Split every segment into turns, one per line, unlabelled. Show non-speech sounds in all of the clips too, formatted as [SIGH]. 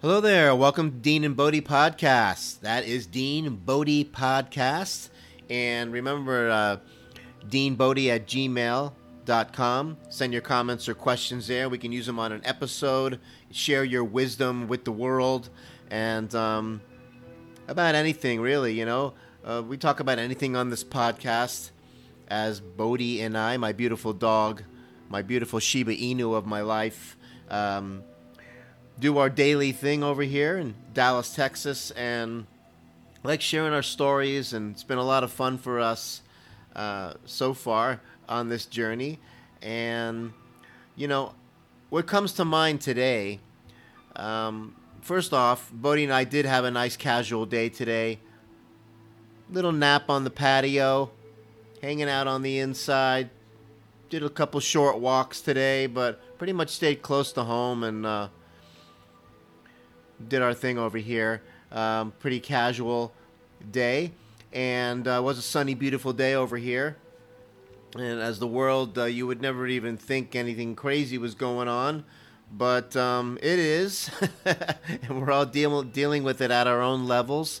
Hello there. Welcome to Dean and Bodie Podcast. That is Dean Bodie Podcast. And remember, uh, Dean Bodie at gmail.com. Send your comments or questions there. We can use them on an episode. Share your wisdom with the world. And um, about anything, really, you know. Uh, we talk about anything on this podcast as Bodie and I, my beautiful dog, my beautiful Shiba Inu of my life. Um, do our daily thing over here in Dallas, Texas, and like sharing our stories. And it's been a lot of fun for us uh, so far on this journey. And, you know, what comes to mind today, um, first off, Bodie and I did have a nice casual day today. Little nap on the patio, hanging out on the inside. Did a couple short walks today, but pretty much stayed close to home and uh, did our thing over here. Um, pretty casual day, and uh, was a sunny, beautiful day over here. And as the world, uh, you would never even think anything crazy was going on, but um, it is, [LAUGHS] and we're all deal- dealing with it at our own levels.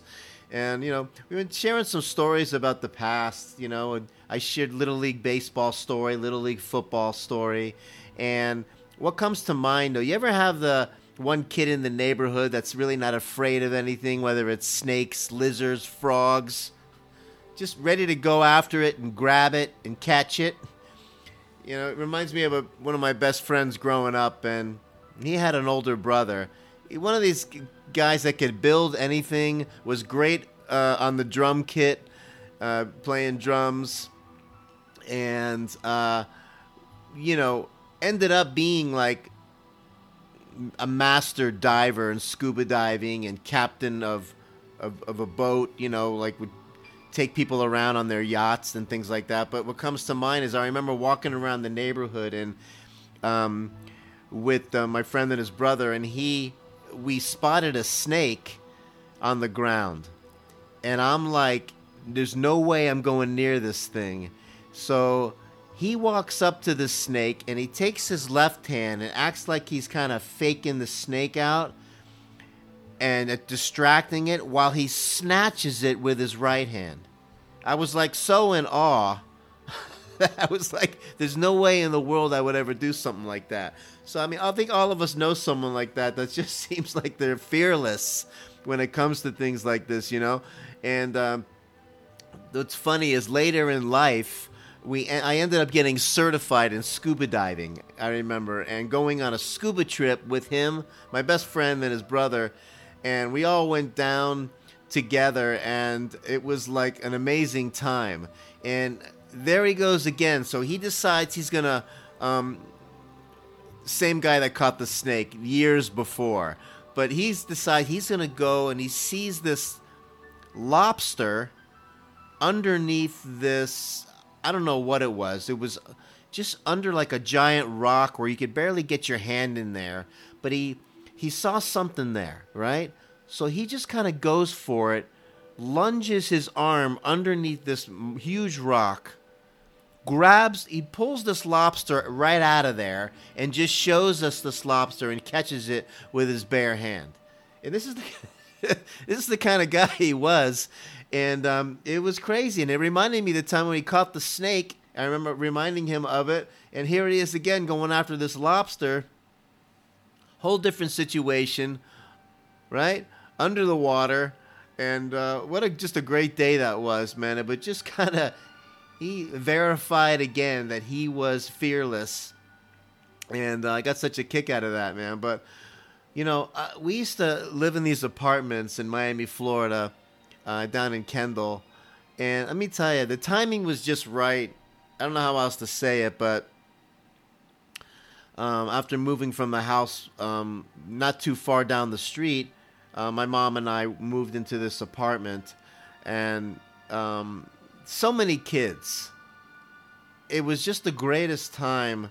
And you know, we've been sharing some stories about the past. You know, I shared little league baseball story, little league football story, and what comes to mind though, you ever have the one kid in the neighborhood that's really not afraid of anything, whether it's snakes, lizards, frogs, just ready to go after it and grab it and catch it. You know, it reminds me of a, one of my best friends growing up, and he had an older brother. One of these guys that could build anything was great uh, on the drum kit, uh, playing drums, and uh, you know, ended up being like a master diver and scuba diving and captain of, of, of a boat, you know, like would take people around on their yachts and things like that. But what comes to mind is I remember walking around the neighborhood and um, with uh, my friend and his brother, and he we spotted a snake on the ground, and I'm like, "There's no way I'm going near this thing." So he walks up to the snake and he takes his left hand and acts like he's kind of faking the snake out and uh, distracting it while he snatches it with his right hand. I was like so in awe. [LAUGHS] I was like, there's no way in the world I would ever do something like that. So, I mean, I think all of us know someone like that that [LAUGHS] just seems like they're fearless when it comes to things like this, you know? And um, what's funny is later in life, we I ended up getting certified in scuba diving. I remember and going on a scuba trip with him, my best friend and his brother, and we all went down together and it was like an amazing time. And there he goes again. So he decides he's to um, same guy that caught the snake years before. But he's decided he's to go and he sees this lobster underneath this I don't know what it was. It was just under like a giant rock where you could barely get your hand in there, but he he saw something there, right? So he just kind of goes for it, lunges his arm underneath this huge rock, grabs, he pulls this lobster right out of there and just shows us this lobster and catches it with his bare hand. And this is the [LAUGHS] [LAUGHS] this is the kind of guy he was and um, it was crazy. And it reminded me the time when he caught the snake. I remember reminding him of it, and here he is again going after this lobster. Whole different situation, right? Under the water, and uh, what a just a great day that was, man. But just [LAUGHS] kind of he verified again that he was fearless, and uh, I got such a kick out of that, man. But you know, uh, we used to live in these apartments in Miami, Florida uh, down in Kendall. And let me tell you, the timing was just right. I don't know how else to say it, but um, after moving from the house um, not too far down the street, uh, my mom and I moved into this apartment, and um, so many kids. It was just the greatest time.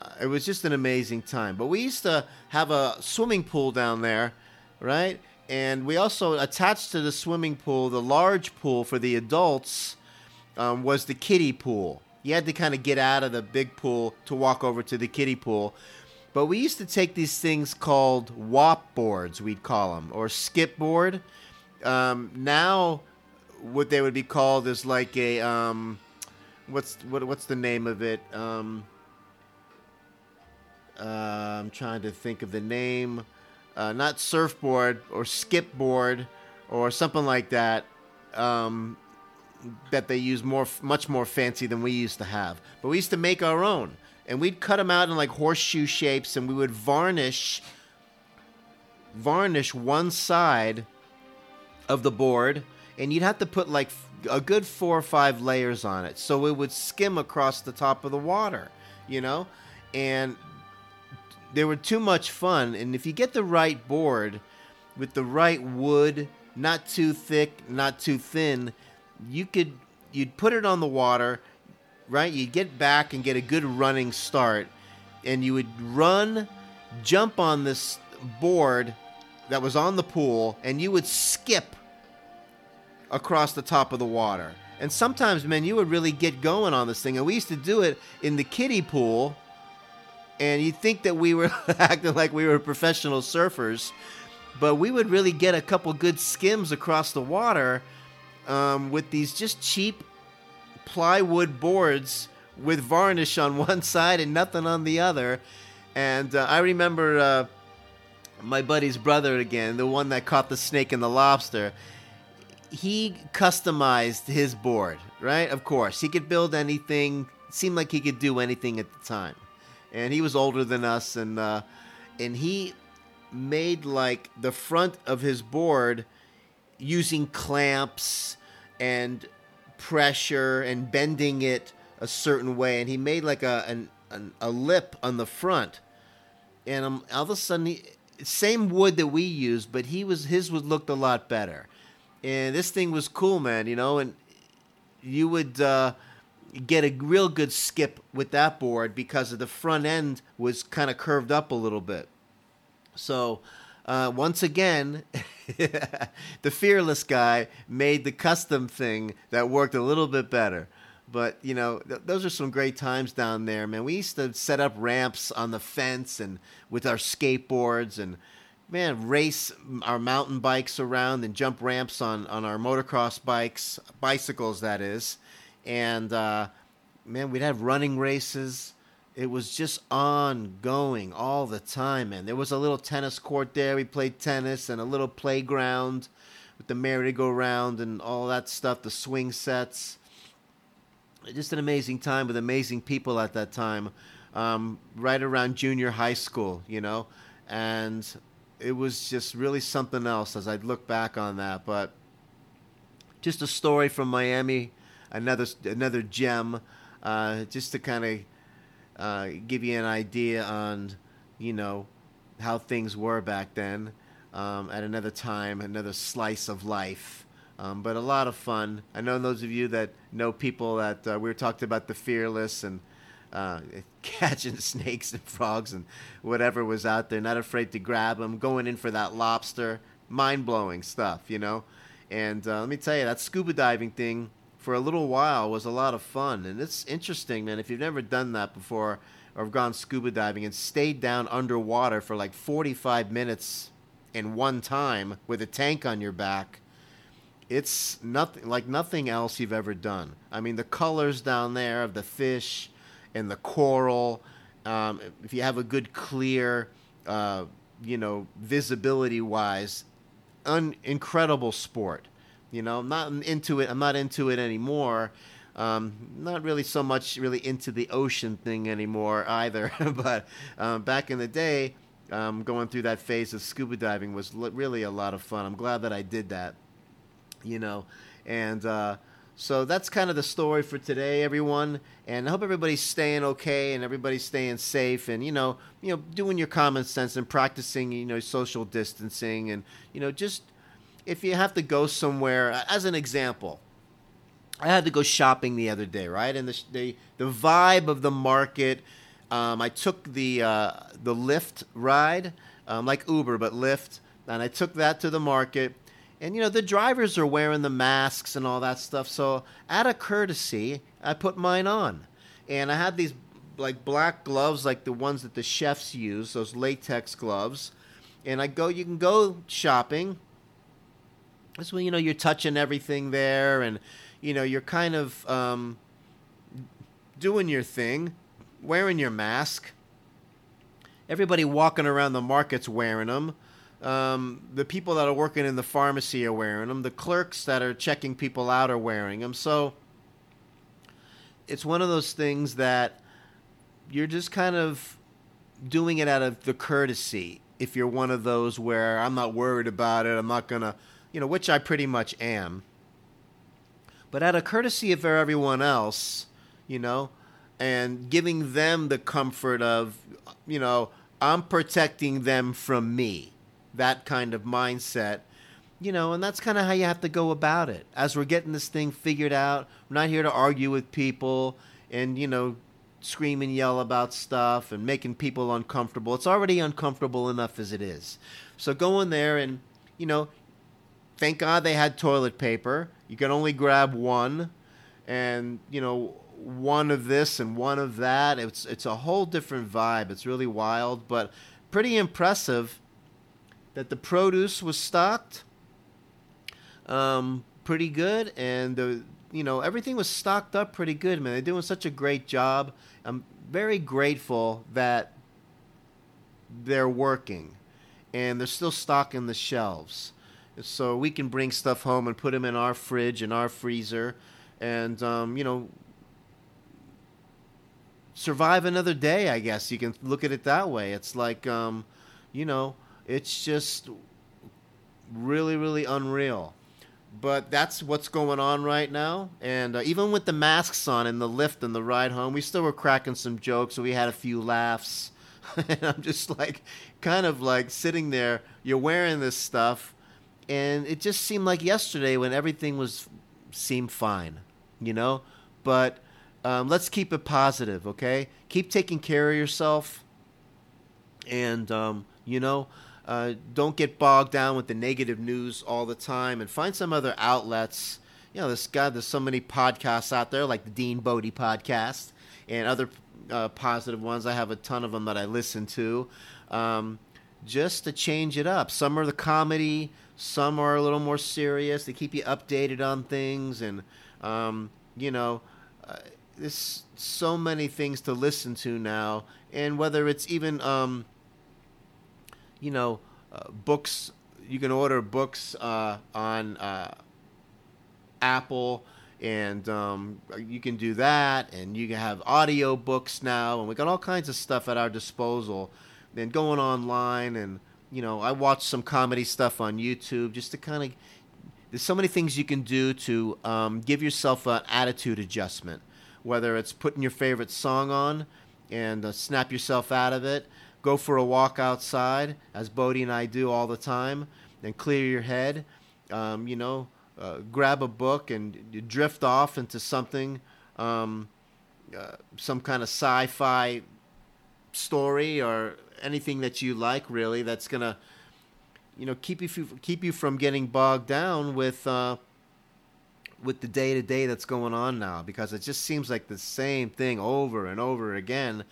Uh, it was just an amazing time. But we used to have a swimming pool down there, right? and we also attached to the swimming pool, the large pool for the adults, um, was the kiddie pool. You had to kind of get out of the big pool to walk over to the kiddie pool. But we used to take these things called WOP boards, we'd call them, or skip board. Um, now, what they would be called is like a um, what's what, what's the name of it? Um, I'm trying to think of the name. Uh, not surfboard or skipboard or something like that. Um, that they use more, much more fancy than we used to have. But we used to make our own, and we'd cut them out in like horseshoe shapes, and we would varnish, varnish one side of the board, and you'd have to put like a good four or five layers on it, so it would skim across the top of the water, you know, and they were too much fun. And if you get the right board with the right wood, not too thick, not too thin you could you'd put it on the water, right? You'd get back and get a good running start, and you would run, jump on this board that was on the pool, and you would skip across the top of the water. And sometimes, man, you would really get going on this thing. And we used to do it in the kiddie pool. And you'd think that we were [LAUGHS] acting like we were professional surfers, but we would really get a couple good skims across the water um, with these just cheap plywood boards with varnish on [LAUGHS] one side and nothing on the other. And uh, I remember uh, my buddy's brother again, the one that caught the snake and the lobster. He customized his board, right? Of course, he could build anything. Seemed like he could do anything at the time, and he was older than us, and uh, and he made like the front of his board using clamps and pressure and bending it a certain way, and he made like a an, an a lip on the front, and um, all of a sudden, he, same wood that we used, but he was his would looked a lot better, and this thing was cool, man. You know, and you would. Uh, get a real good skip with that board because of the front end was kind of curved up a little bit. So uh, once again, [LAUGHS] the fearless guy made the custom thing that worked a little bit better. But you know, th- those are some great times down there, man. We used to set up ramps on the fence and with our skateboards and man, race our mountain bikes around and jump ramps on on our motocross bikes, bicycles that is. And uh, man, we'd have running races it was just ongoing all the time, man. There was a little tennis court there. We played tennis and a little playground with the merry-go-round and all that stuff, the swing sets. Just an amazing time with amazing people at that time, um, right around junior high school, you know. And it was just really something else as I look back on that. But just a story from Miami, another another gem, uh, just to kind of uh, give you an idea on, you know, how things were back then. Um, at another time, another slice of life. Um, but a lot of fun. I know those of you that know people that uh, we were talking about the fearless and uh, [LAUGHS] catching snakes and frogs and whatever was out there, not afraid to grab them, going in for that lobster, mind blowing stuff, you know. And uh, let me tell you, that scuba diving thing for a little while was a lot of fun. And it's interesting, man. If you've never done that before or have gone scuba diving and stayed down underwater for like 45 minutes in one time with a tank on your back, it's nothing like nothing else you've ever done. I mean, the colors down there of the fish and the coral. Um, if you have a good clear, uh, you know, visibility wise, un- incredible sport. You know, I'm not into it. I'm not into it anymore. Um, not really so much really into the ocean thing anymore [LAUGHS] either. [LAUGHS] but um, back in the day, um, going through that phase of scuba diving was l- really a lot of fun. I'm glad that I did that. You know, and uh, so that's kind of the story for today, everyone. And I hope everybody's staying okay and everybody's staying safe and you know, you know, doing your common sense and practicing, you know, social distancing and you know, just if you have to go somewhere, as an example, I had to go shopping the other day, right? And the the, the vibe of the market. Um, I took the uh, the Lyft ride, um, like Uber but Lyft, and I took that to the market. And you know the drivers are wearing the masks and all that stuff. So out of courtesy, I put mine on, and I had these like black gloves, like the ones that the chefs use, those latex gloves. And I go, you can go shopping. When you know you're touching everything there, and you know you're kind of um, doing your thing, wearing your mask. Everybody walking around the market's wearing them. Um, the people that are working in the pharmacy are wearing them. The clerks that are checking people out are wearing them. So it's one of those things that you're just kind of doing it out of the courtesy. If you're one of those where I'm not worried about it, I'm not gonna, you know, which I pretty much am. But out of courtesy for everyone else, you know, and giving them the comfort of, you know, I'm protecting them from me. That kind of mindset you know, and that's kind of how you have to go about it. As we're getting this thing figured out, we're not here to argue with people and, you know, scream and yell about stuff and making people uncomfortable. It's already uncomfortable enough as it is. So go in there and, you know, thank God they had toilet paper. You can only grab one and, you know, one of this and one of that. It's it's a whole different vibe. It's really wild, but pretty impressive that the produce was stocked um, pretty good, and the you know everything was stocked up pretty good. Man, they're doing such a great job. I'm very grateful that they're working, and they're still stocking the shelves, so we can bring stuff home and put them in our fridge and our freezer, and um, you know survive another day. I guess you can look at it that way. It's like um, you know, it's just really, really unreal but that's what's going on right now. And uh, even with the masks on in the Lyft and the ride home, we still were cracking some jokes. We had a few laughs. [LAUGHS] and I'm just like, kind of like sitting there. You're wearing this stuff, and it just seemed like yesterday when everything was seemed fine, you know. But um, let's keep it positive, okay? Keep taking care of yourself, and um, you know. Uh, don't get bogged down with the negative news all the time and find some other outlets. You know, this there's so many podcasts out there, like the Dean Bodie podcast and other uh, positive ones. I have a ton of them that I listen to. Um, just to change it up. Some are the comedy, some are a little more serious. They keep you updated on things, and um, you know, uh, there's so many things to listen to now. And whether it's even um, you know, uh, books. You can order books uh, on uh, Apple, and um, you can do that. And you can have audio books now, and we got all kinds of stuff at our disposal. Then going online, and you know, I watch some comedy stuff on YouTube just to kind of. There's so many things you can do to um, give yourself an attitude adjustment, whether it's putting your favorite song on and uh, snap yourself out of it go for a walk outside, as Bodie and I do all the time, and clear your head. Um, you know, uh, grab a book and drift off into something, um, uh, some kind of sci-fi story or anything that you like, really. That's gonna, you know, keep you keep you from getting bogged down with. Uh, with the day to day that's going on now, because it just seems like the same thing over and over again,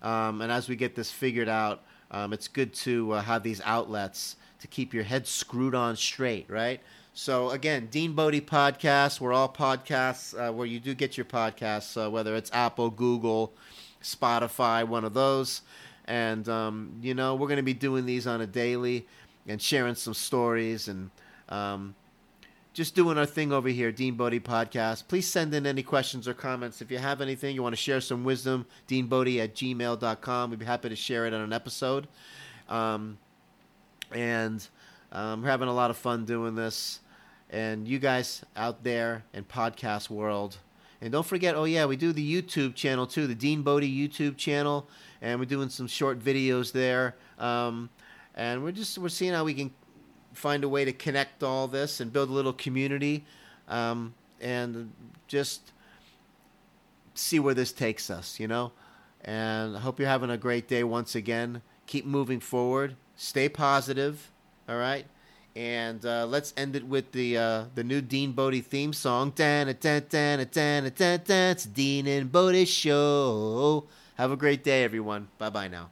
um, and as we get this figured out, um, it's good to uh, have these outlets to keep your head screwed on straight, right? So again, Dean Bodie podcast. We're all podcasts uh, where you do get your podcasts, uh, whether it's Apple, Google, Spotify, one of those. And um, you know, we're going to be doing these on a daily and sharing some stories and um, just doing our thing over here, Dean Bodie Podcast. Please send in any questions or comments. If you have anything, you want to share some wisdom, deanbodie at gmail.com. We'd be happy to share it on an episode. Um, and um, we're having a lot of fun doing this. And you guys out there in podcast world, and don't forget, oh yeah, we do the YouTube channel too, the Dean Bodie YouTube channel, and we're doing some short videos there. Um, and we're just we're seeing how we can find a way to connect all this and build a little community um, and just see where this takes us, you know? And I hope you're having a great day once again. Keep moving forward. Stay positive, all right? And uh, let's end it with the uh, the new Dean Bodie theme song. It's Dean and Bodie show. Have a great day, everyone. Bye bye now.